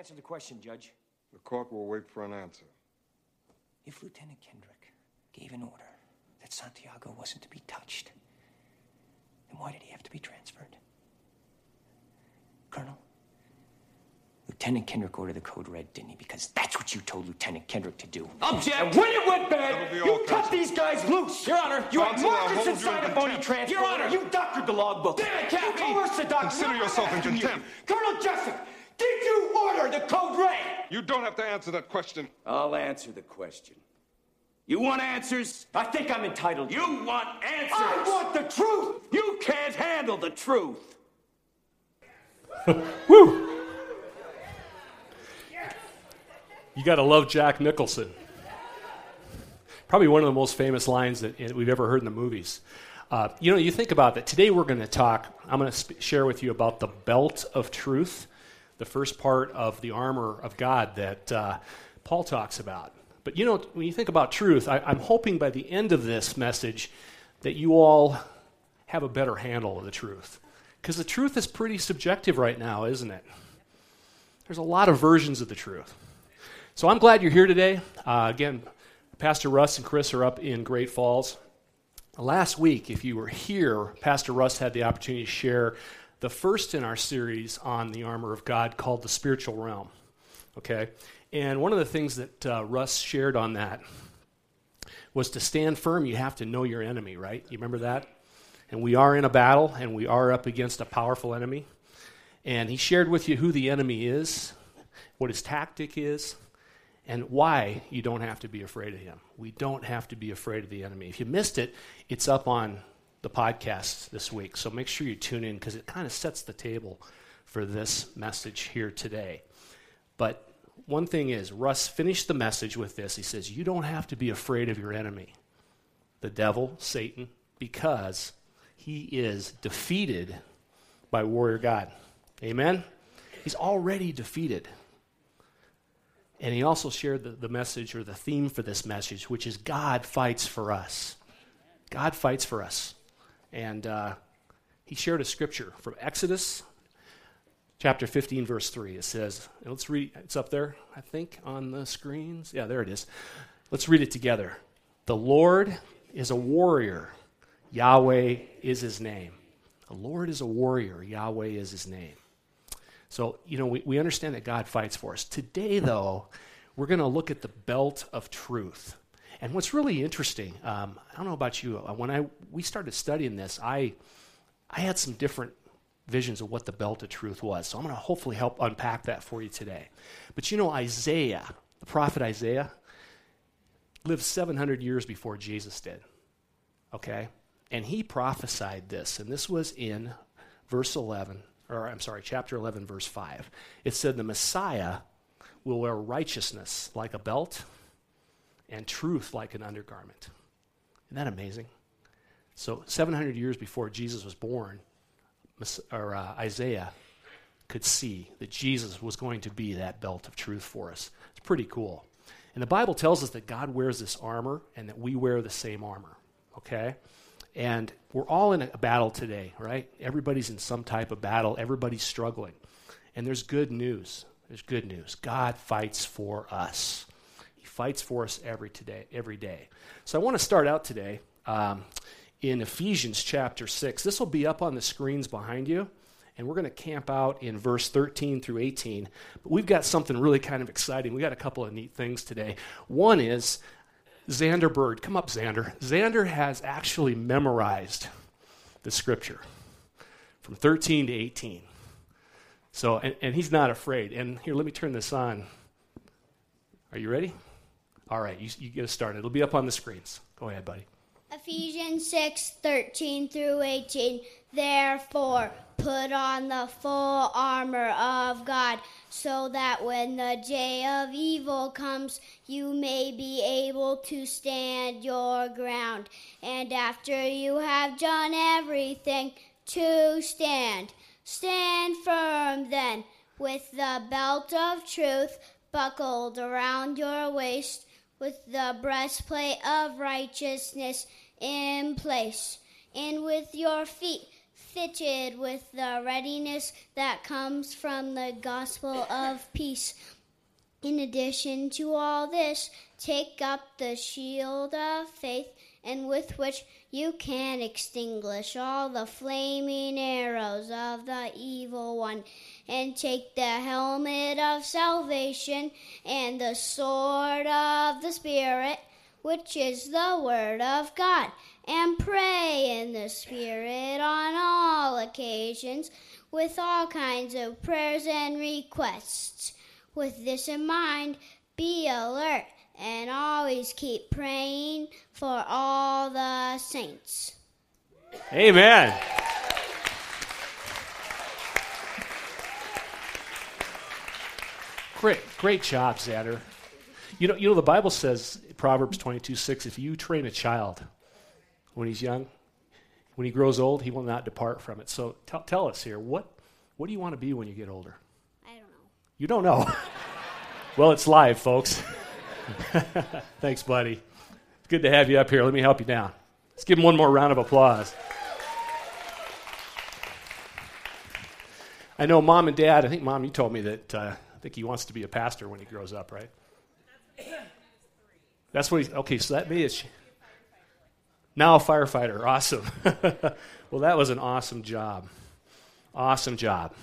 answer the question, Judge. The court will wait for an answer. If Lieutenant Kendrick gave an order that Santiago wasn't to be touched, then why did he have to be transferred? Colonel, Lieutenant Kendrick ordered the code red, didn't he? Because that's what you told Lieutenant Kendrick to do. Object! And when it went bad, you all, cut Counsel. these guys loose. Your Honor, you had Counsel, I'll Marcus inside in a phony contempt. transfer. Your Honor. you doctored the logbook. Damn it, Captain. You coerced the doctor. Consider yourself in asking you. contempt. Colonel Jessup, did you order the code red? You don't have to answer that question. I'll answer the question. You want answers? I think I'm entitled. You want answers? I want the truth. You can't handle the truth. Woo! You got to love Jack Nicholson. Probably one of the most famous lines that we've ever heard in the movies. Uh, you know, you think about that. Today we're going to talk, I'm going to sp- share with you about the belt of truth, the first part of the armor of God that uh, Paul talks about. But you know, when you think about truth, I, I'm hoping by the end of this message that you all have a better handle of the truth. Because the truth is pretty subjective right now, isn't it? There's a lot of versions of the truth. So I'm glad you're here today. Uh, again, Pastor Russ and Chris are up in Great Falls. Last week, if you were here, Pastor Russ had the opportunity to share the first in our series on the armor of God called the spiritual realm. Okay? And one of the things that uh, Russ shared on that was to stand firm, you have to know your enemy, right? You remember that? And we are in a battle, and we are up against a powerful enemy. And he shared with you who the enemy is, what his tactic is, and why you don't have to be afraid of him. We don't have to be afraid of the enemy. If you missed it, it's up on the podcast this week. So make sure you tune in because it kind of sets the table for this message here today. But one thing is, Russ finished the message with this. He says, You don't have to be afraid of your enemy, the devil, Satan, because he is defeated by warrior God. Amen? He's already defeated. And he also shared the, the message or the theme for this message, which is God fights for us. God fights for us. And uh, he shared a scripture from Exodus chapter 15, verse 3. It says, let's read, it's up there, I think, on the screens. Yeah, there it is. Let's read it together. The Lord is a warrior, Yahweh is his name. The Lord is a warrior, Yahweh is his name. So, you know, we, we understand that God fights for us. Today, though, we're going to look at the belt of truth. And what's really interesting, um, I don't know about you, uh, when I we started studying this, I I had some different visions of what the belt of truth was. So I'm going to hopefully help unpack that for you today. But you know, Isaiah, the prophet Isaiah, lived 700 years before Jesus did. Okay? And he prophesied this, and this was in verse 11 or I'm sorry, chapter 11, verse 5. It said, The Messiah will wear righteousness like a belt and truth like an undergarment. Isn't that amazing? So, 700 years before Jesus was born, or uh, Isaiah could see that Jesus was going to be that belt of truth for us. It's pretty cool. And the Bible tells us that God wears this armor and that we wear the same armor. Okay? And we're all in a battle today, right? Everybody's in some type of battle, everybody's struggling. And there's good news. There's good news. God fights for us. He fights for us every today, every day. So I want to start out today um, in Ephesians chapter 6. This will be up on the screens behind you, and we're going to camp out in verse 13 through 18. But we've got something really kind of exciting. We've got a couple of neat things today. One is Xander Bird. Come up, Xander. Xander has actually memorized the scripture from 13 to 18. So, and, and he's not afraid. And here, let me turn this on. Are you ready? All right, you, you get us started. It'll be up on the screens. Go ahead, buddy. Ephesians 6 13 through 18. Therefore, put on the full armor of God, so that when the day of evil comes, you may be able to stand your ground. And after you have done everything, to stand. Stand firm then, with the belt of truth buckled around your waist, with the breastplate of righteousness in place, and with your feet fitted with the readiness that comes from the gospel of peace. In addition to all this, take up the shield of faith, and with which you can extinguish all the flaming arrows of the evil one, and take the helmet of salvation and the sword of the Spirit, which is the Word of God, and pray in the Spirit on all occasions with all kinds of prayers and requests. With this in mind, be alert and always keep praying for all the saints. Amen. Great, great job, Xander. You know, you know the Bible says Proverbs twenty-two six. If you train a child when he's young, when he grows old, he will not depart from it. So tell, tell us here, what what do you want to be when you get older? I don't know. You don't know. well, it's live, folks. Thanks, buddy. It's Good to have you up here. Let me help you down. Let's give him one more round of applause. I know mom and dad, I think mom, you told me that uh, I think he wants to be a pastor when he grows up, right? That's what he's, okay, so that means now a firefighter. Awesome. well, that was an awesome job. Awesome job.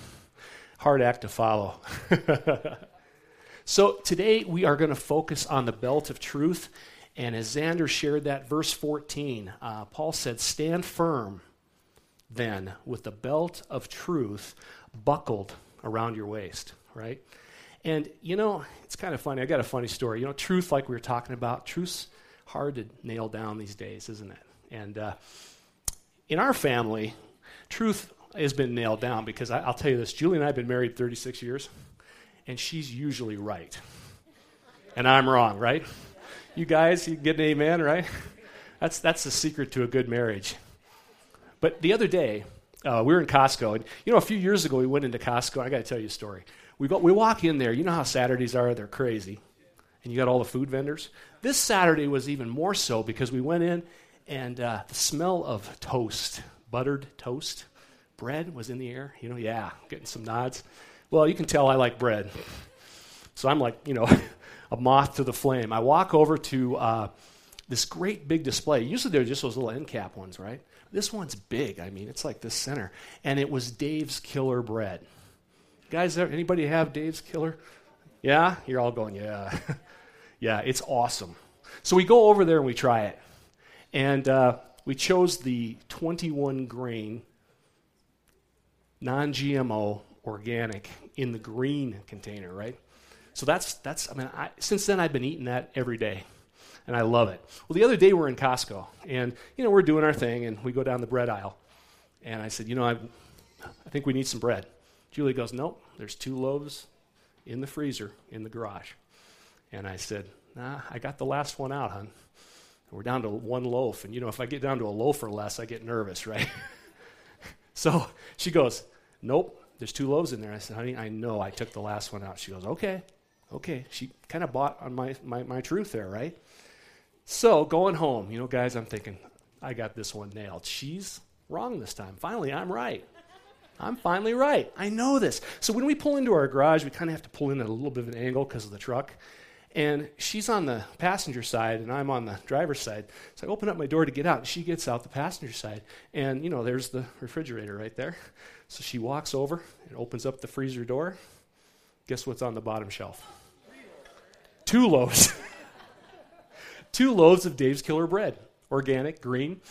Hard act to follow. so today we are going to focus on the belt of truth. And as Xander shared that, verse 14, uh, Paul said, Stand firm then with the belt of truth buckled around your waist, right? And you know, it's kind of funny. I got a funny story. You know, truth, like we were talking about, truth's hard to nail down these days, isn't it? And uh, in our family, truth has been nailed down because I, will tell you this Julie and I have been married 36 years, and she's usually right. And I'm wrong, right? You guys, you get an amen, right? That's, that's the secret to a good marriage. But the other day, uh, we were in Costco, and you know, a few years ago, we went into Costco. I got to tell you a story. We, go, we walk in there. You know how Saturdays are, they're crazy. And you got all the food vendors. This Saturday was even more so because we went in and uh, the smell of toast, buttered toast, bread was in the air. You know, yeah, getting some nods. Well, you can tell I like bread. So I'm like, you know, a moth to the flame. I walk over to uh, this great big display. Usually they're just those little end cap ones, right? This one's big. I mean, it's like this center. And it was Dave's Killer Bread. Guys, anybody have Dave's Killer? Yeah? You're all going, yeah. yeah, it's awesome. So we go over there and we try it. And uh, we chose the 21 grain, non GMO, organic in the green container, right? So that's, that's I mean, I, since then I've been eating that every day. And I love it. Well, the other day we're in Costco, and, you know, we're doing our thing, and we go down the bread aisle. And I said, you know, I, I think we need some bread. Julie goes, Nope, there's two loaves in the freezer in the garage. And I said, Nah, I got the last one out, hon. we're down to one loaf. And you know, if I get down to a loaf or less, I get nervous, right? so she goes, Nope, there's two loaves in there. I said, Honey, I know I took the last one out. She goes, Okay, okay. She kind of bought on my, my, my truth there, right? So going home, you know, guys, I'm thinking, I got this one nailed. She's wrong this time. Finally, I'm right. I'm finally right. I know this. So when we pull into our garage, we kind of have to pull in at a little bit of an angle because of the truck. And she's on the passenger side, and I'm on the driver's side. So I open up my door to get out, and she gets out the passenger side. And, you know, there's the refrigerator right there. So she walks over and opens up the freezer door. Guess what's on the bottom shelf? Two loaves. Two loaves of Dave's Killer Bread, organic, green.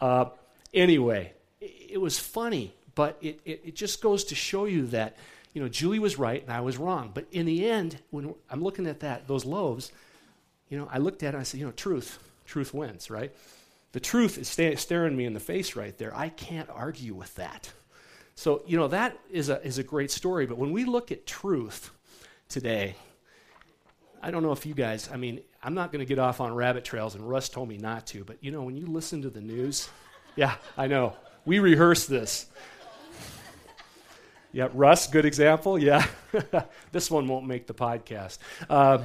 Uh, anyway, it was funny but it, it, it just goes to show you that, you know, Julie was right and I was wrong. But in the end, when I'm looking at that, those loaves, you know, I looked at it and I said, you know, truth, truth wins, right? The truth is sta- staring me in the face right there. I can't argue with that. So, you know, that is a, is a great story. But when we look at truth today, I don't know if you guys, I mean, I'm not going to get off on rabbit trails, and Russ told me not to, but you know, when you listen to the news, yeah, I know. We rehearse this. Yeah, Russ, good example. Yeah, this one won't make the podcast. Uh,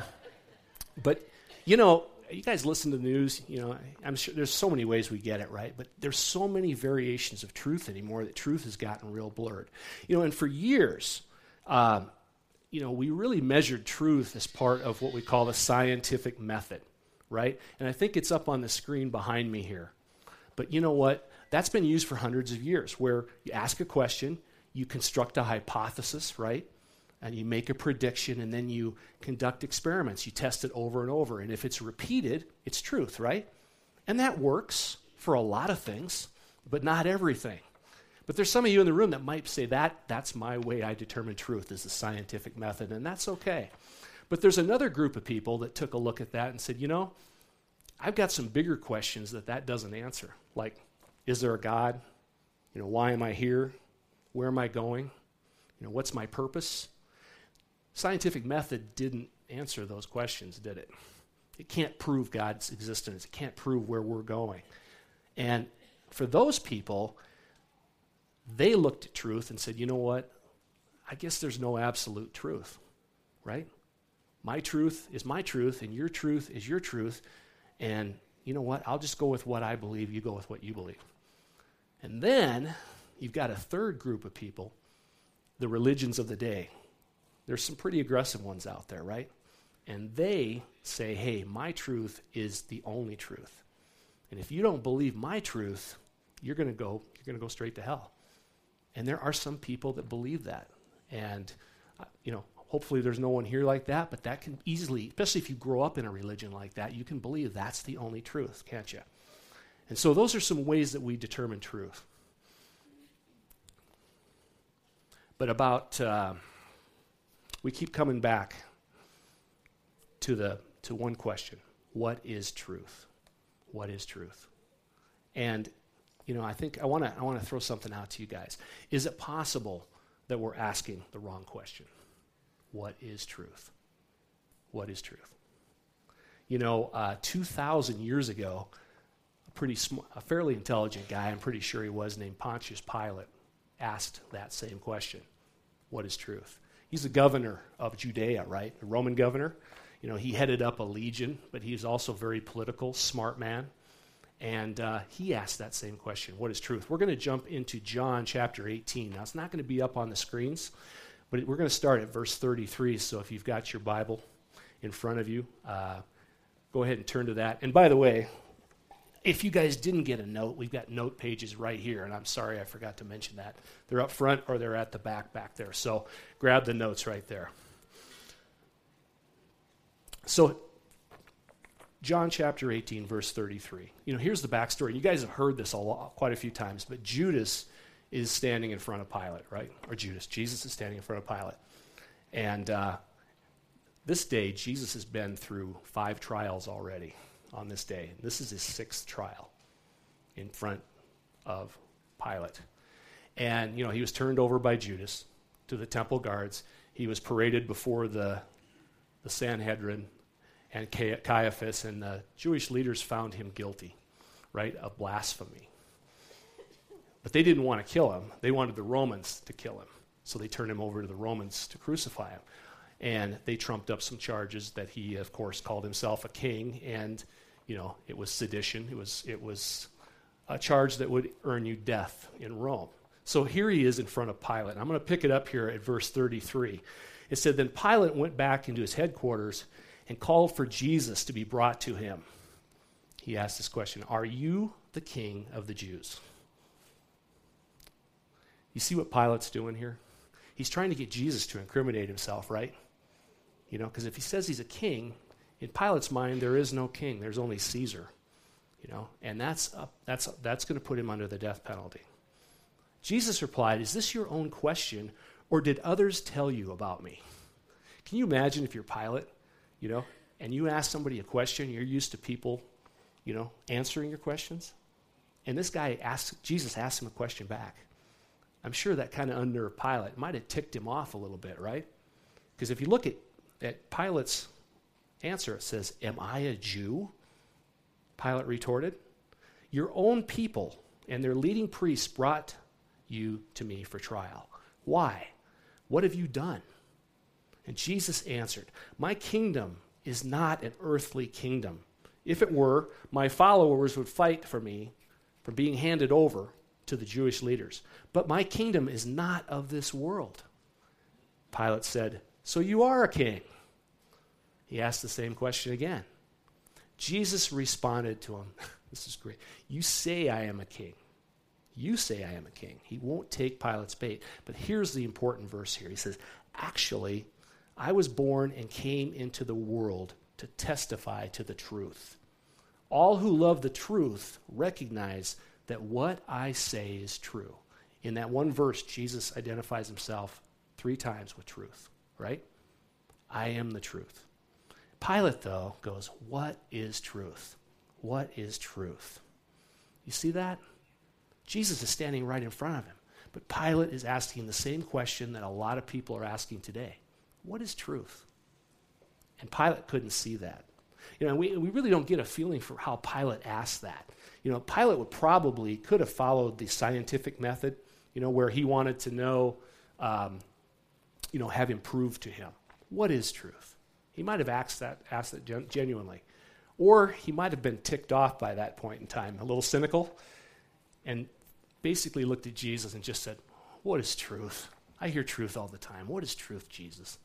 but, you know, you guys listen to the news, you know, I'm sure there's so many ways we get it, right? But there's so many variations of truth anymore that truth has gotten real blurred. You know, and for years, um, you know, we really measured truth as part of what we call the scientific method, right? And I think it's up on the screen behind me here. But you know what? That's been used for hundreds of years, where you ask a question, you construct a hypothesis, right? and you make a prediction and then you conduct experiments. You test it over and over. And if it's repeated, it's truth, right? And that works for a lot of things, but not everything. But there's some of you in the room that might say that that's my way I determine truth is the scientific method, and that's okay. But there's another group of people that took a look at that and said, you know, I've got some bigger questions that that doesn't answer. Like, is there a God? You know, why am I here? Where am I going? You know, what's my purpose? Scientific method didn't answer those questions, did it? It can't prove God's existence. It can't prove where we're going. And for those people, they looked at truth and said, you know what? I guess there's no absolute truth, right? My truth is my truth, and your truth is your truth. And you know what? I'll just go with what I believe. You go with what you believe. And then you've got a third group of people, the religions of the day. There's some pretty aggressive ones out there, right? And they say, hey, my truth is the only truth. And if you don't believe my truth, you're going to go you're going to go straight to hell. And there are some people that believe that. And uh, you know, hopefully there's no one here like that, but that can easily, especially if you grow up in a religion like that, you can believe that's the only truth, can't you? And so those are some ways that we determine truth. But about uh, we keep coming back to the to one question. What is truth? What is truth? And you know i think i want to i want to throw something out to you guys. Is it possible that we're asking the wrong question? What is truth? What is truth? You know uh, 2000 years ago a pretty sm- a fairly intelligent guy i'm pretty sure he was named pontius pilate asked that same question what is truth he's the governor of Judea, right? The Roman governor. You know, he headed up a legion, but he's also very political, smart man. And uh, he asked that same question What is truth? We're going to jump into John chapter 18. Now, it's not going to be up on the screens, but we're going to start at verse 33. So if you've got your Bible in front of you, uh, go ahead and turn to that. And by the way, if you guys didn't get a note, we've got note pages right here, and I'm sorry I forgot to mention that. They're up front or they're at the back back there. So grab the notes right there. So, John chapter 18, verse 33. You know, here's the backstory. You guys have heard this a lot, quite a few times, but Judas is standing in front of Pilate, right? Or Judas. Jesus is standing in front of Pilate. And uh, this day, Jesus has been through five trials already on this day. This is his sixth trial in front of Pilate. And, you know, he was turned over by Judas to the temple guards. He was paraded before the, the Sanhedrin and Caiaphas, and the Jewish leaders found him guilty, right, of blasphemy. But they didn't want to kill him. They wanted the Romans to kill him. So they turned him over to the Romans to crucify him. And they trumped up some charges that he, of course, called himself a king and you know, it was sedition. It was, it was a charge that would earn you death in Rome. So here he is in front of Pilate. I'm going to pick it up here at verse 33. It said, Then Pilate went back into his headquarters and called for Jesus to be brought to him. He asked this question Are you the king of the Jews? You see what Pilate's doing here? He's trying to get Jesus to incriminate himself, right? You know, because if he says he's a king, in Pilate's mind, there is no king. There's only Caesar. You know, and that's, that's, that's going to put him under the death penalty. Jesus replied, Is this your own question, or did others tell you about me? Can you imagine if you're Pilate, you know, and you ask somebody a question, you're used to people, you know, answering your questions? And this guy asked, Jesus asked him a question back. I'm sure that kind of unnerved Pilate. might have ticked him off a little bit, right? Because if you look at, at Pilate's answer. It says, Am I a Jew? Pilate retorted, Your own people and their leading priests brought you to me for trial. Why? What have you done? And Jesus answered, My kingdom is not an earthly kingdom. If it were, my followers would fight for me from being handed over to the Jewish leaders. But my kingdom is not of this world. Pilate said, So you are a king? He asked the same question again. Jesus responded to him, This is great. You say I am a king. You say I am a king. He won't take Pilate's bait. But here's the important verse here. He says, Actually, I was born and came into the world to testify to the truth. All who love the truth recognize that what I say is true. In that one verse, Jesus identifies himself three times with truth, right? I am the truth. Pilate, though, goes, What is truth? What is truth? You see that? Jesus is standing right in front of him. But Pilate is asking the same question that a lot of people are asking today What is truth? And Pilate couldn't see that. You know, we, we really don't get a feeling for how Pilate asked that. You know, Pilate would probably could have followed the scientific method, you know, where he wanted to know, um, you know, have him prove to him what is truth. He might have asked that, asked it gen- genuinely, or he might have been ticked off by that point in time, a little cynical, and basically looked at Jesus and just said, "What is truth? I hear truth all the time. What is truth, Jesus?"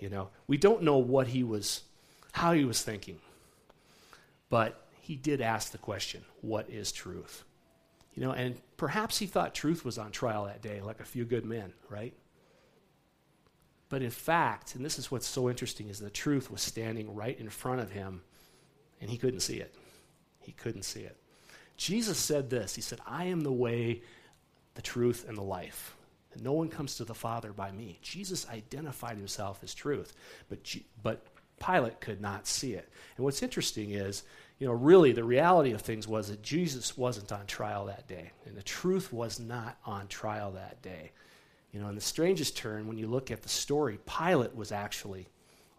You know, we don't know what he was, how he was thinking, but he did ask the question, What is truth? You know, and perhaps he thought truth was on trial that day, like a few good men, right? But in fact, and this is what's so interesting, is the truth was standing right in front of him, and he couldn't see it. He couldn't see it. Jesus said this He said, I am the way, the truth, and the life. And no one comes to the Father by me. Jesus identified himself as truth, but, but Pilate could not see it. And what's interesting is you know, really the reality of things was that Jesus wasn't on trial that day, and the truth was not on trial that day. You know, in the strangest turn, when you look at the story, Pilate was actually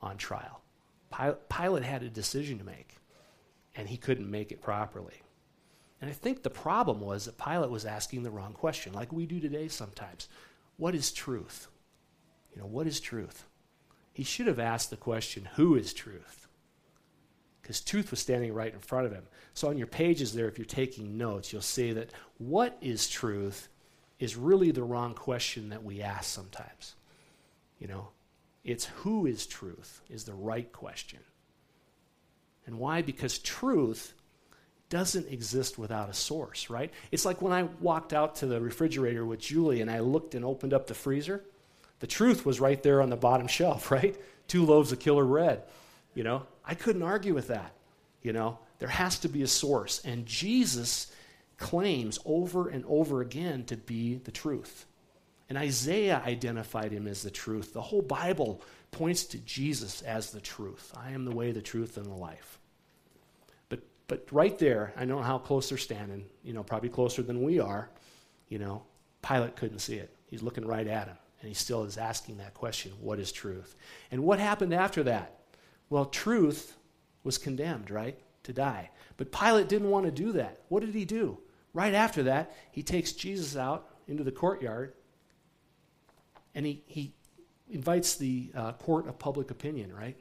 on trial. Pilate had a decision to make, and he couldn't make it properly. And I think the problem was that Pilate was asking the wrong question, like we do today sometimes. What is truth? You know, what is truth? He should have asked the question, who is truth? because truth was standing right in front of him. So on your pages there, if you're taking notes, you'll see that what is truth is really the wrong question that we ask sometimes. You know, it's who is truth is the right question. And why? Because truth doesn't exist without a source, right? It's like when I walked out to the refrigerator with Julie and I looked and opened up the freezer. The truth was right there on the bottom shelf, right? Two loaves of killer bread. You know, I couldn't argue with that. You know, there has to be a source. And Jesus claims over and over again to be the truth. And Isaiah identified him as the truth. The whole Bible points to Jesus as the truth. I am the way, the truth, and the life. But, but right there, I know how close they're standing, you know, probably closer than we are. You know, Pilate couldn't see it. He's looking right at him. And he still is asking that question what is truth? And what happened after that? Well, truth was condemned, right? To die. But Pilate didn't want to do that. What did he do? Right after that, he takes Jesus out into the courtyard and he, he invites the uh, court of public opinion, right?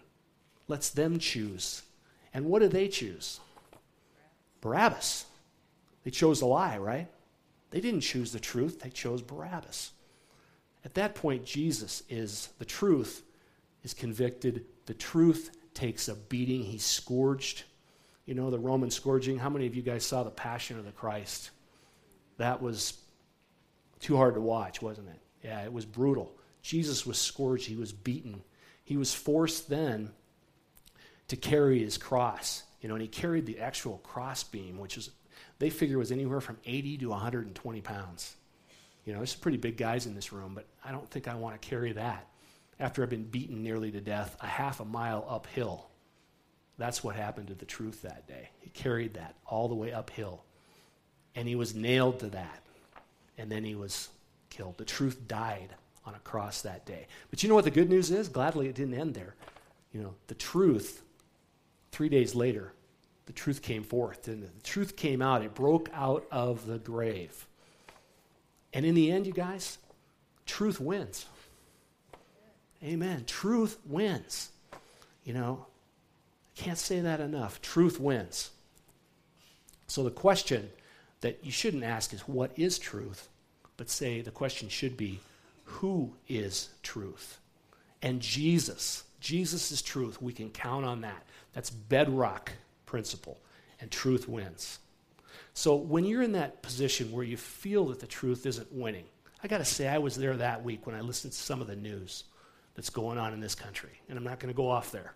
Lets them choose. And what do they choose? Barabbas. They chose a lie, right? They didn't choose the truth, they chose Barabbas. At that point, Jesus is the truth, is convicted. The truth takes a beating. He's scourged. You know, the Roman scourging. How many of you guys saw the Passion of the Christ? That was too hard to watch, wasn't it? Yeah, it was brutal. Jesus was scourged. He was beaten. He was forced then to carry his cross. You know, and he carried the actual cross beam, which is, they figure was anywhere from 80 to 120 pounds. You know, there's pretty big guys in this room, but I don't think I want to carry that after I've been beaten nearly to death a half a mile uphill. That's what happened to the truth that day. He carried that all the way uphill. And he was nailed to that. And then he was killed. The truth died on a cross that day. But you know what the good news is? Gladly it didn't end there. You know, the truth, three days later, the truth came forth. And the truth came out. It broke out of the grave. And in the end, you guys, truth wins. Amen. Truth wins. You know, Can't say that enough. Truth wins. So the question that you shouldn't ask is what is truth, but say the question should be who is truth? And Jesus. Jesus is truth. We can count on that. That's bedrock principle, and truth wins. So when you're in that position where you feel that the truth isn't winning, I got to say, I was there that week when I listened to some of the news that's going on in this country, and I'm not going to go off there.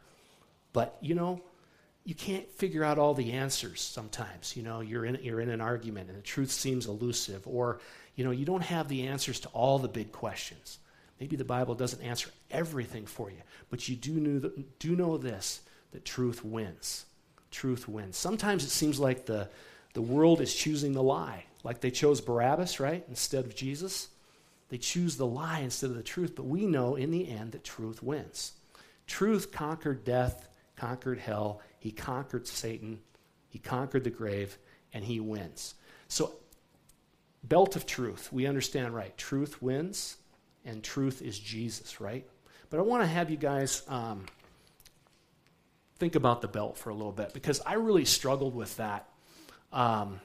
But, you know, you can't figure out all the answers sometimes. You know, you're in, you're in an argument and the truth seems elusive, or, you know, you don't have the answers to all the big questions. Maybe the Bible doesn't answer everything for you, but you do know, do know this that truth wins. Truth wins. Sometimes it seems like the, the world is choosing the lie, like they chose Barabbas, right, instead of Jesus. They choose the lie instead of the truth, but we know in the end that truth wins. Truth conquered death, conquered hell, he conquered Satan, he conquered the grave, and he wins. So, belt of truth, we understand, right? Truth wins, and truth is Jesus, right? But I want to have you guys um, think about the belt for a little bit because I really struggled with that. Um,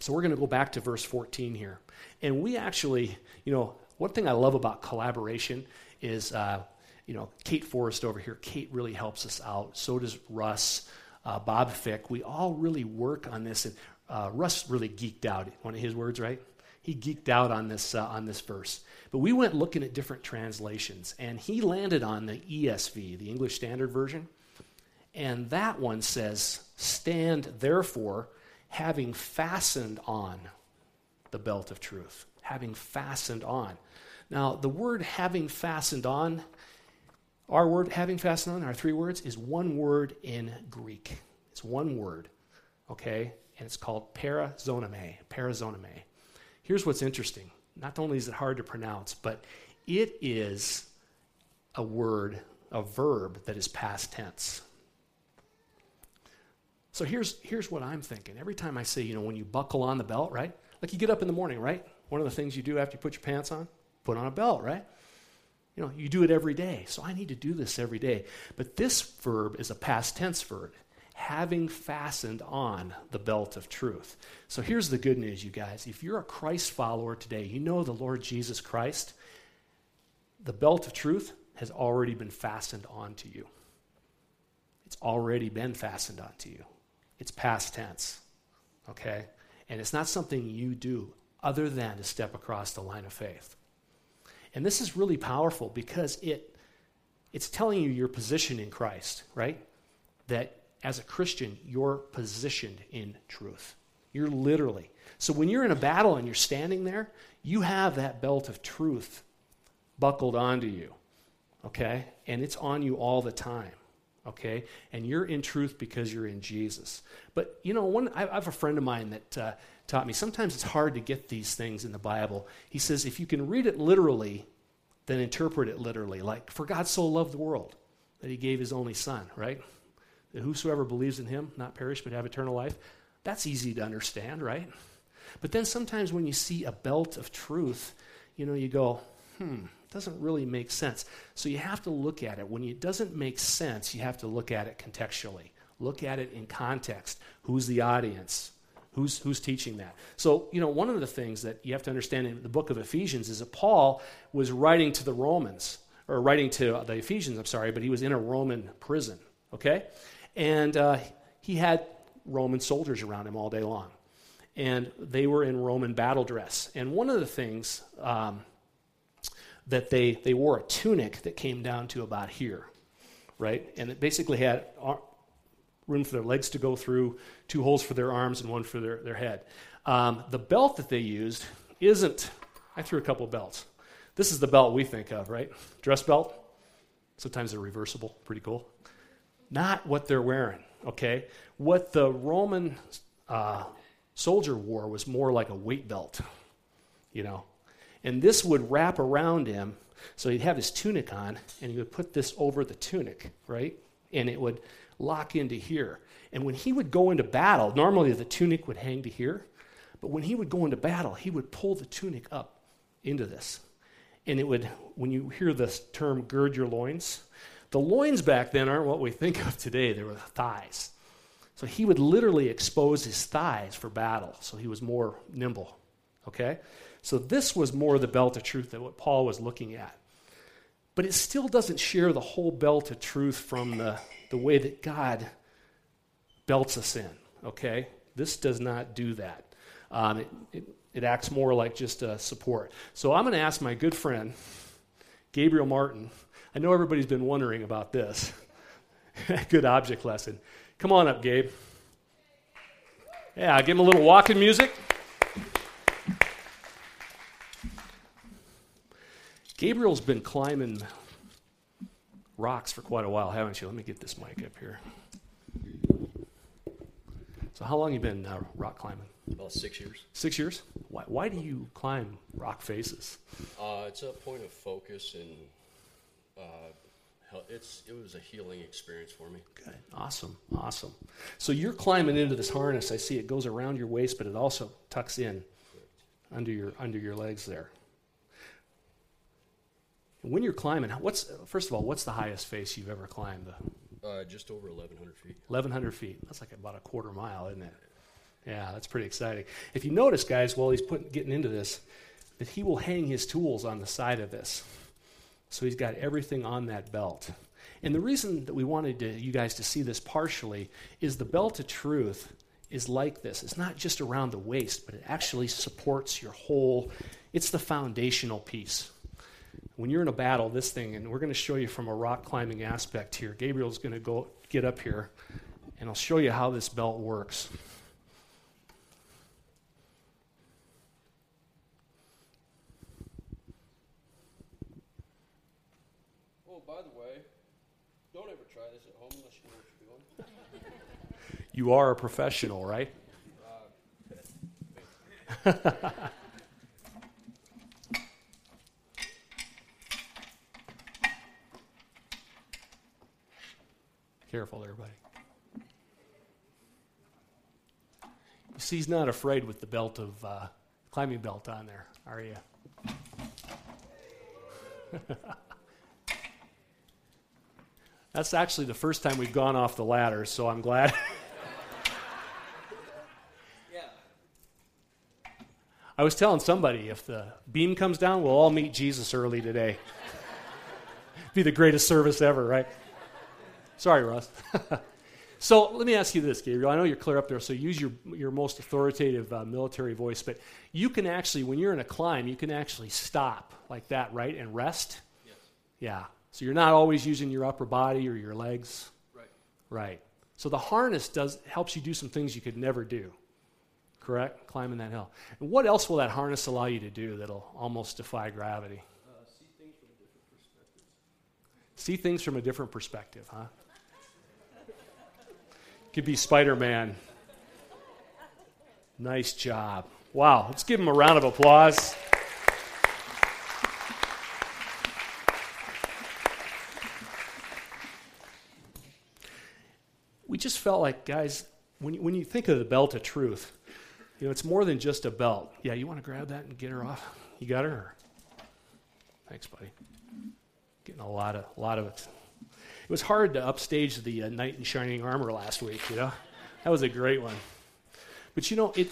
so we're going to go back to verse 14 here. And we actually, you know, one thing I love about collaboration is, uh, you know, Kate Forrest over here. Kate really helps us out. So does Russ, uh, Bob Fick. We all really work on this. And uh, Russ really geeked out. One of his words, right? He geeked out on this uh, on this verse. But we went looking at different translations, and he landed on the ESV, the English Standard Version. And that one says, Stand therefore, having fastened on the belt of truth. Having fastened on. Now, the word having fastened on, our word having fastened on, our three words, is one word in Greek. It's one word, okay? And it's called parazonome. Parazonome. Here's what's interesting. Not only is it hard to pronounce, but it is a word, a verb that is past tense. So here's, here's what I'm thinking. Every time I say, you know, when you buckle on the belt, right? Like you get up in the morning, right? One of the things you do after you put your pants on, put on a belt, right? You know, you do it every day. So I need to do this every day. But this verb is a past tense verb, having fastened on the belt of truth. So here's the good news, you guys. If you're a Christ follower today, you know the Lord Jesus Christ, the belt of truth has already been fastened onto you. It's already been fastened onto you. It's past tense. Okay? And it's not something you do other than to step across the line of faith. And this is really powerful because it, it's telling you your position in Christ, right? That as a Christian, you're positioned in truth. You're literally. So when you're in a battle and you're standing there, you have that belt of truth buckled onto you, okay? And it's on you all the time okay? And you're in truth because you're in Jesus. But, you know, one, I have a friend of mine that uh, taught me sometimes it's hard to get these things in the Bible. He says, if you can read it literally, then interpret it literally. Like, for God so loved the world that he gave his only son, right? That whosoever believes in him, not perish, but have eternal life. That's easy to understand, right? But then sometimes when you see a belt of truth, you know, you go, hmm, doesn't really make sense. So you have to look at it. When it doesn't make sense, you have to look at it contextually. Look at it in context. Who's the audience? Who's, who's teaching that? So, you know, one of the things that you have to understand in the book of Ephesians is that Paul was writing to the Romans, or writing to the Ephesians, I'm sorry, but he was in a Roman prison, okay? And uh, he had Roman soldiers around him all day long. And they were in Roman battle dress. And one of the things um, that they, they wore a tunic that came down to about here, right? And it basically had room for their legs to go through, two holes for their arms, and one for their, their head. Um, the belt that they used isn't, I threw a couple belts. This is the belt we think of, right? Dress belt. Sometimes they're reversible, pretty cool. Not what they're wearing, okay? What the Roman uh, soldier wore was more like a weight belt, you know, and this would wrap around him. So he'd have his tunic on, and he would put this over the tunic, right? And it would lock into here. And when he would go into battle, normally the tunic would hang to here, but when he would go into battle, he would pull the tunic up into this. And it would, when you hear this term, gird your loins, The loins back then aren't what we think of today, they were the thighs. So he would literally expose his thighs for battle, so he was more nimble. Okay? So this was more the belt of truth than what Paul was looking at. But it still doesn't share the whole belt of truth from the, the way that God belts us in. Okay? This does not do that. Um, it, it, it acts more like just a support. So I'm going to ask my good friend, Gabriel Martin. I know everybody's been wondering about this. good object lesson. Come on up, Gabe. Yeah, give him a little walking music. Gabriel's been climbing rocks for quite a while, haven't you? Let me get this mic up here. So, how long you been uh, rock climbing? About six years. Six years. Why, why do you climb rock faces? Uh, it's a point of focus, and uh, it's it was a healing experience for me. Good. Awesome. Awesome. So you're climbing into this harness. I see it goes around your waist, but it also tucks in under your under your legs there. When you're climbing, what's first of all, what's the highest face you've ever climbed? Uh, just over 1,100 feet. 1,100 feet. That's like about a quarter mile, isn't it? Yeah, that's pretty exciting. If you notice, guys, while he's putting, getting into this, that he will hang his tools on the side of this. So he's got everything on that belt. And the reason that we wanted to, you guys to see this partially is the belt of truth is like this. It's not just around the waist, but it actually supports your whole, it's the foundational piece. When you're in a battle, this thing, and we're going to show you from a rock climbing aspect here. Gabriel's going to go get up here, and I'll show you how this belt works. Oh, by the way, don't ever try this at home unless you know what you're doing. You are a professional, right? Uh, Careful, everybody. You see, he's not afraid with the belt of uh, climbing belt on there, are you? That's actually the first time we've gone off the ladder, so I'm glad. I was telling somebody if the beam comes down, we'll all meet Jesus early today. Be the greatest service ever, right? Sorry, Russ. so let me ask you this, Gabriel. I know you're clear up there, so use your, your most authoritative uh, military voice, but you can actually, when you're in a climb, you can actually stop like that, right, and rest? Yes. Yeah. So you're not always using your upper body or your legs? Right. Right. So the harness does helps you do some things you could never do. Correct? Climbing that hill. And what else will that harness allow you to do that'll almost defy gravity? Uh, see things from a different perspective. See things from a different perspective, huh? Could be Spider Man. Nice job. Wow. Let's give him a round of applause. We just felt like, guys, when you, when you think of the belt of truth, you know, it's more than just a belt. Yeah, you want to grab that and get her off? You got her? Thanks, buddy. Getting a lot of, a lot of it. Was hard to upstage the uh, knight in shining armor last week. You know, that was a great one. But you know, it,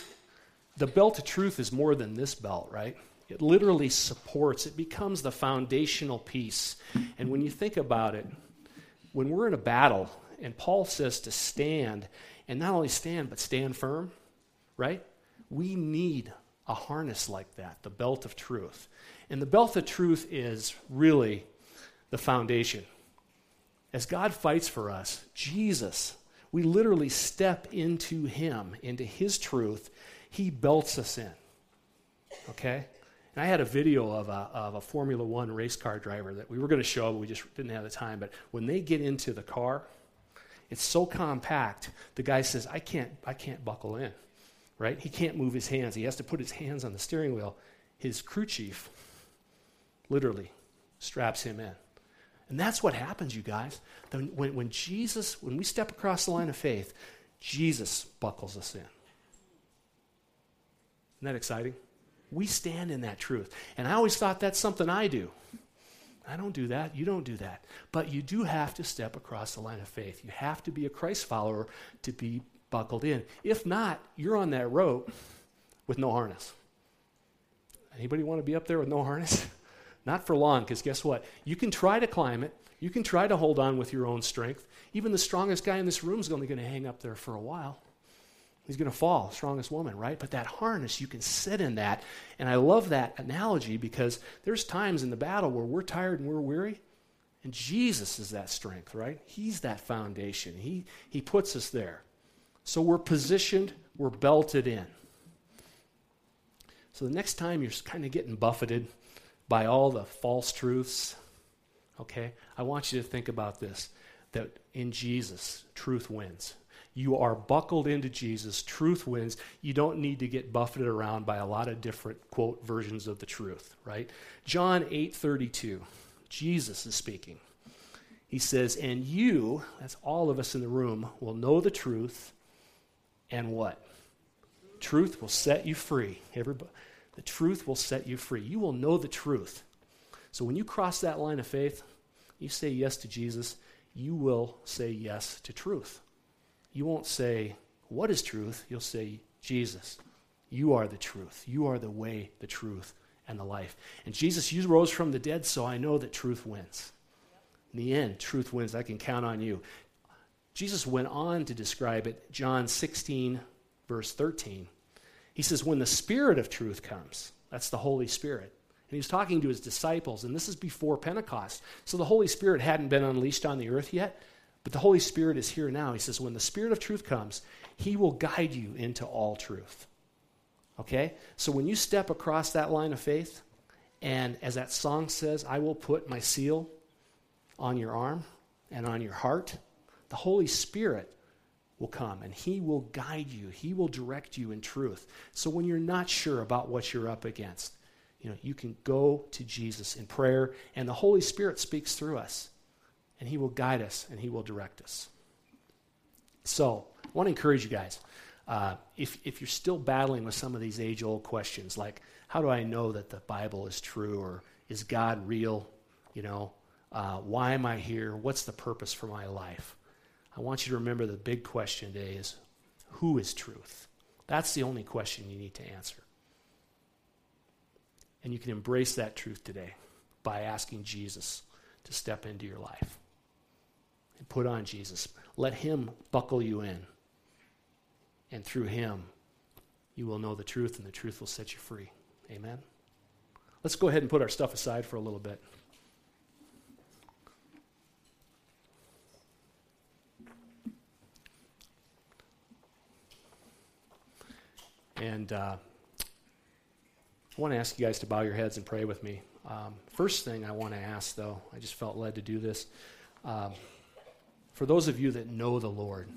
the belt of truth is more than this belt, right? It literally supports. It becomes the foundational piece. And when you think about it, when we're in a battle, and Paul says to stand, and not only stand, but stand firm, right? We need a harness like that, the belt of truth. And the belt of truth is really the foundation. As God fights for us, Jesus, we literally step into Him, into His truth. He belts us in. Okay? And I had a video of a, of a Formula One race car driver that we were going to show, but we just didn't have the time. But when they get into the car, it's so compact, the guy says, I can't, I can't buckle in. Right? He can't move his hands. He has to put his hands on the steering wheel. His crew chief literally straps him in. And that's what happens, you guys. When, when Jesus, when we step across the line of faith, Jesus buckles us in. Isn't that exciting? We stand in that truth. And I always thought that's something I do. I don't do that. You don't do that. But you do have to step across the line of faith. You have to be a Christ follower to be buckled in. If not, you're on that rope with no harness. Anybody want to be up there with no harness? not for long, because guess what? You can try to climb it. You can try to hold on with your own strength. Even the strongest guy in this room is only going to hang up there for a while. He's going to fall, strongest woman, right? But that harness, you can sit in that. And I love that analogy because there's times in the battle where we're tired and we're weary. And Jesus is that strength, right? He's that foundation. He, he puts us there. So we're positioned, we're belted in. So the next time you're kind of getting buffeted by all the false truths, okay, I want you to think about this that in Jesus, truth wins. You are buckled into Jesus. Truth wins. You don't need to get buffeted around by a lot of different quote versions of the truth, right? John 8:32. Jesus is speaking. He says, "And you, that's all of us in the room, will know the truth and what? Truth will set you free. Everybody, the truth will set you free. You will know the truth. So when you cross that line of faith, you say yes to Jesus, you will say yes to truth you won't say, What is truth? You'll say, Jesus. You are the truth. You are the way, the truth, and the life. And Jesus, you rose from the dead, so I know that truth wins. In the end, truth wins. I can count on you. Jesus went on to describe it, John 16, verse 13. He says, When the Spirit of truth comes, that's the Holy Spirit. And he was talking to his disciples, and this is before Pentecost. So the Holy Spirit hadn't been unleashed on the earth yet. But the Holy Spirit is here now. He says, when the Spirit of truth comes, He will guide you into all truth. Okay? So when you step across that line of faith, and as that song says, I will put my seal on your arm and on your heart, the Holy Spirit will come and He will guide you. He will direct you in truth. So when you're not sure about what you're up against, you know, you can go to Jesus in prayer, and the Holy Spirit speaks through us and He will guide us and He will direct us. So, I want to encourage you guys. Uh, if, if you're still battling with some of these age old questions, like how do I know that the Bible is true or is God real? You know, uh, why am I here? What's the purpose for my life? I want you to remember the big question today is who is truth? That's the only question you need to answer. And you can embrace that truth today by asking Jesus to step into your life and put on Jesus. Let Him buckle you in. And through Him, you will know the truth, and the truth will set you free. Amen. Let's go ahead and put our stuff aside for a little bit. And uh, I want to ask you guys to bow your heads and pray with me. Um, first thing I want to ask, though, I just felt led to do this. Um, for those of you that know the Lord,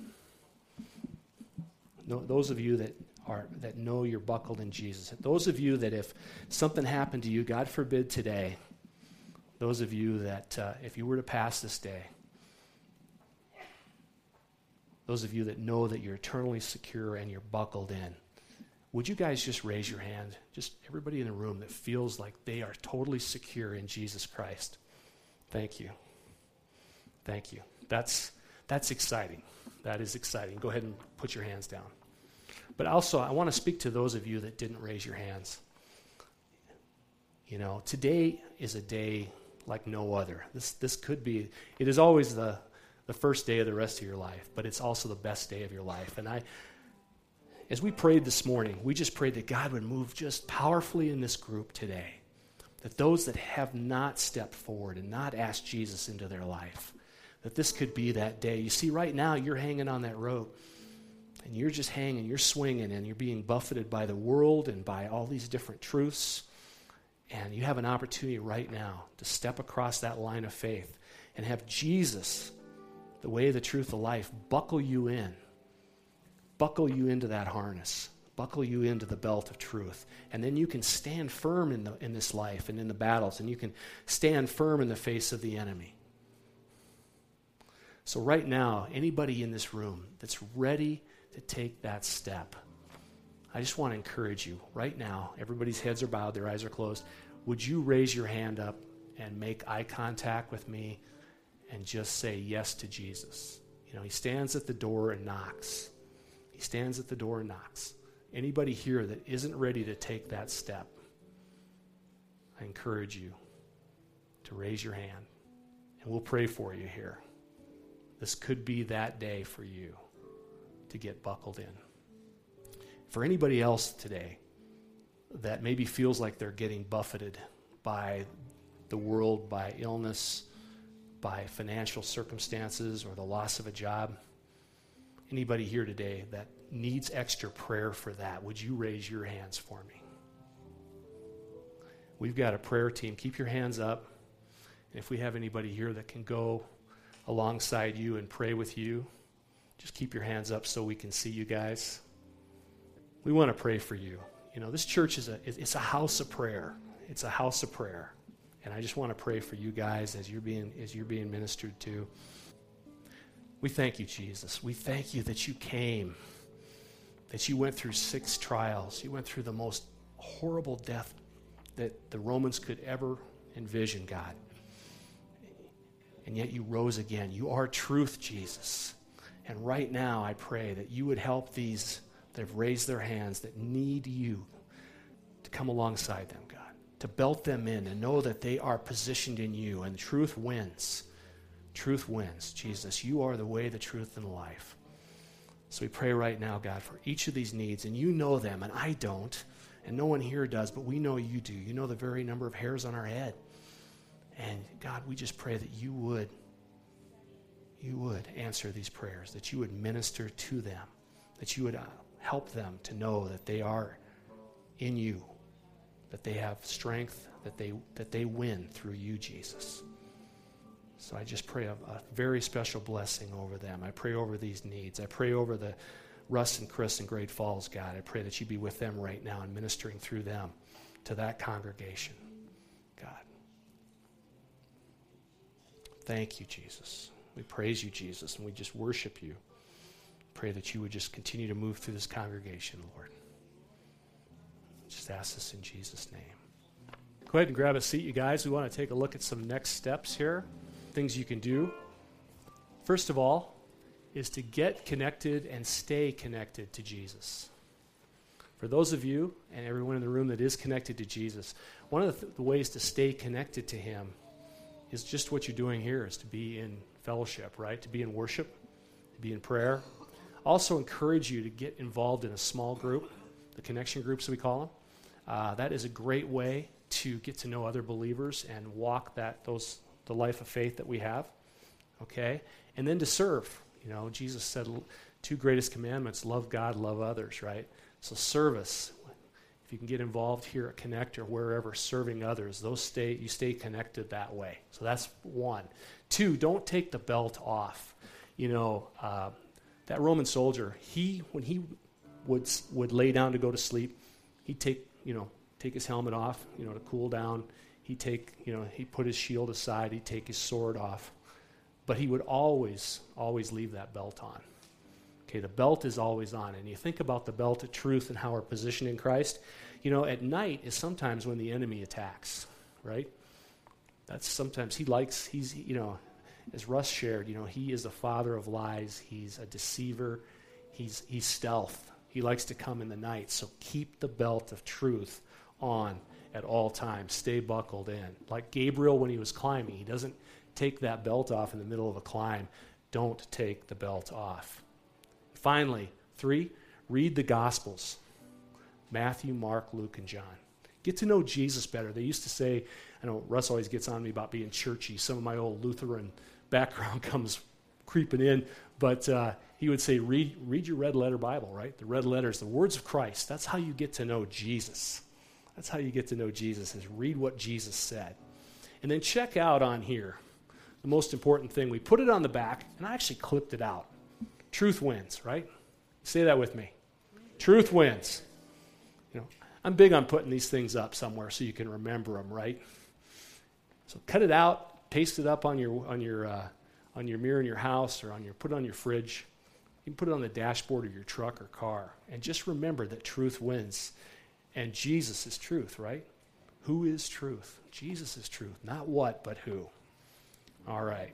those of you that are that know you're buckled in Jesus, those of you that if something happened to you, God forbid today, those of you that uh, if you were to pass this day, those of you that know that you're eternally secure and you're buckled in, would you guys just raise your hand? Just everybody in the room that feels like they are totally secure in Jesus Christ. Thank you. Thank you. That's, that's exciting. That is exciting. Go ahead and put your hands down. But also, I want to speak to those of you that didn't raise your hands. You know, today is a day like no other. This, this could be, it is always the, the first day of the rest of your life, but it's also the best day of your life. And I, as we prayed this morning, we just prayed that God would move just powerfully in this group today. That those that have not stepped forward and not asked Jesus into their life, that this could be that day. You see, right now, you're hanging on that rope, and you're just hanging, you're swinging, and you're being buffeted by the world and by all these different truths. And you have an opportunity right now to step across that line of faith and have Jesus, the way, the truth, the life, buckle you in, buckle you into that harness buckle you into the belt of truth. And then you can stand firm in, the, in this life and in the battles, and you can stand firm in the face of the enemy. So, right now, anybody in this room that's ready to take that step, I just want to encourage you right now. Everybody's heads are bowed, their eyes are closed. Would you raise your hand up and make eye contact with me and just say yes to Jesus. You know, he stands at the door and knocks. He stands at the door and knocks. Anybody here that isn't ready to take that step, I encourage you to raise your hand and we'll pray for you here. This could be that day for you to get buckled in. For anybody else today that maybe feels like they're getting buffeted by the world, by illness, by financial circumstances, or the loss of a job, anybody here today that needs extra prayer for that, would you raise your hands for me? We've got a prayer team. Keep your hands up. And if we have anybody here that can go alongside you and pray with you, just keep your hands up so we can see you guys. We want to pray for you. You know, this church is a it's a house of prayer. It's a house of prayer. And I just want to pray for you guys as you're being as you're being ministered to. We thank you, Jesus. We thank you that you came, that you went through six trials. You went through the most horrible death that the Romans could ever envision, God. And yet you rose again. You are truth, Jesus. And right now, I pray that you would help these that have raised their hands that need you to come alongside them, God, to belt them in and know that they are positioned in you and truth wins. Truth wins. Jesus, you are the way, the truth, and the life. So we pray right now, God, for each of these needs, and you know them, and I don't, and no one here does, but we know you do. You know the very number of hairs on our head. And God, we just pray that you would you would answer these prayers, that you would minister to them, that you would uh, help them to know that they are in you, that they have strength, that they, that they win through you, Jesus. So I just pray a, a very special blessing over them. I pray over these needs. I pray over the Russ and Chris in Great Falls, God. I pray that you be with them right now and ministering through them to that congregation, God. Thank you, Jesus. We praise you, Jesus, and we just worship you. Pray that you would just continue to move through this congregation, Lord. Just ask this in Jesus' name. Go ahead and grab a seat, you guys. We want to take a look at some next steps here, things you can do. First of all, is to get connected and stay connected to Jesus. For those of you and everyone in the room that is connected to Jesus, one of the, th- the ways to stay connected to Him is just what you're doing here is to be in fellowship, right? To be in worship, to be in prayer. Also, encourage you to get involved in a small group, the connection groups we call them. Uh, that is a great way to get to know other believers and walk that those the life of faith that we have. Okay, and then to serve. You know, Jesus said two greatest commandments: love God, love others. Right. So service. If you can get involved here at Connect or wherever, serving others, those stay you stay connected that way. So that's one. Two, don't take the belt off. You know, uh, that Roman soldier, he when he would would lay down to go to sleep, he'd take you know take his helmet off, you know, to cool down. He'd take you know he'd put his shield aside. He'd take his sword off, but he would always always leave that belt on. Okay, the belt is always on, and you think about the belt of truth and how we're positioned in Christ. You know, at night is sometimes when the enemy attacks, right? That's sometimes he likes, he's, you know, as Russ shared, you know, he is the father of lies. He's a deceiver. He's, he's stealth. He likes to come in the night. So keep the belt of truth on at all times. Stay buckled in. Like Gabriel when he was climbing, he doesn't take that belt off in the middle of a climb. Don't take the belt off. Finally, three, read the Gospels Matthew, Mark, Luke, and John. Get to know Jesus better. They used to say, I know Russ always gets on me about being churchy. Some of my old Lutheran background comes creeping in, but uh, he would say, read, read your red letter Bible, right? The red letters, the words of Christ. That's how you get to know Jesus. That's how you get to know Jesus, is read what Jesus said. And then check out on here the most important thing. We put it on the back, and I actually clipped it out. Truth wins, right? Say that with me. Truth wins. You know, I'm big on putting these things up somewhere so you can remember them, right? So cut it out, paste it up on your on your uh, on your mirror in your house or on your put it on your fridge. You can put it on the dashboard of your truck or car, and just remember that truth wins, and Jesus is truth, right? Who is truth? Jesus is truth. Not what, but who. All right.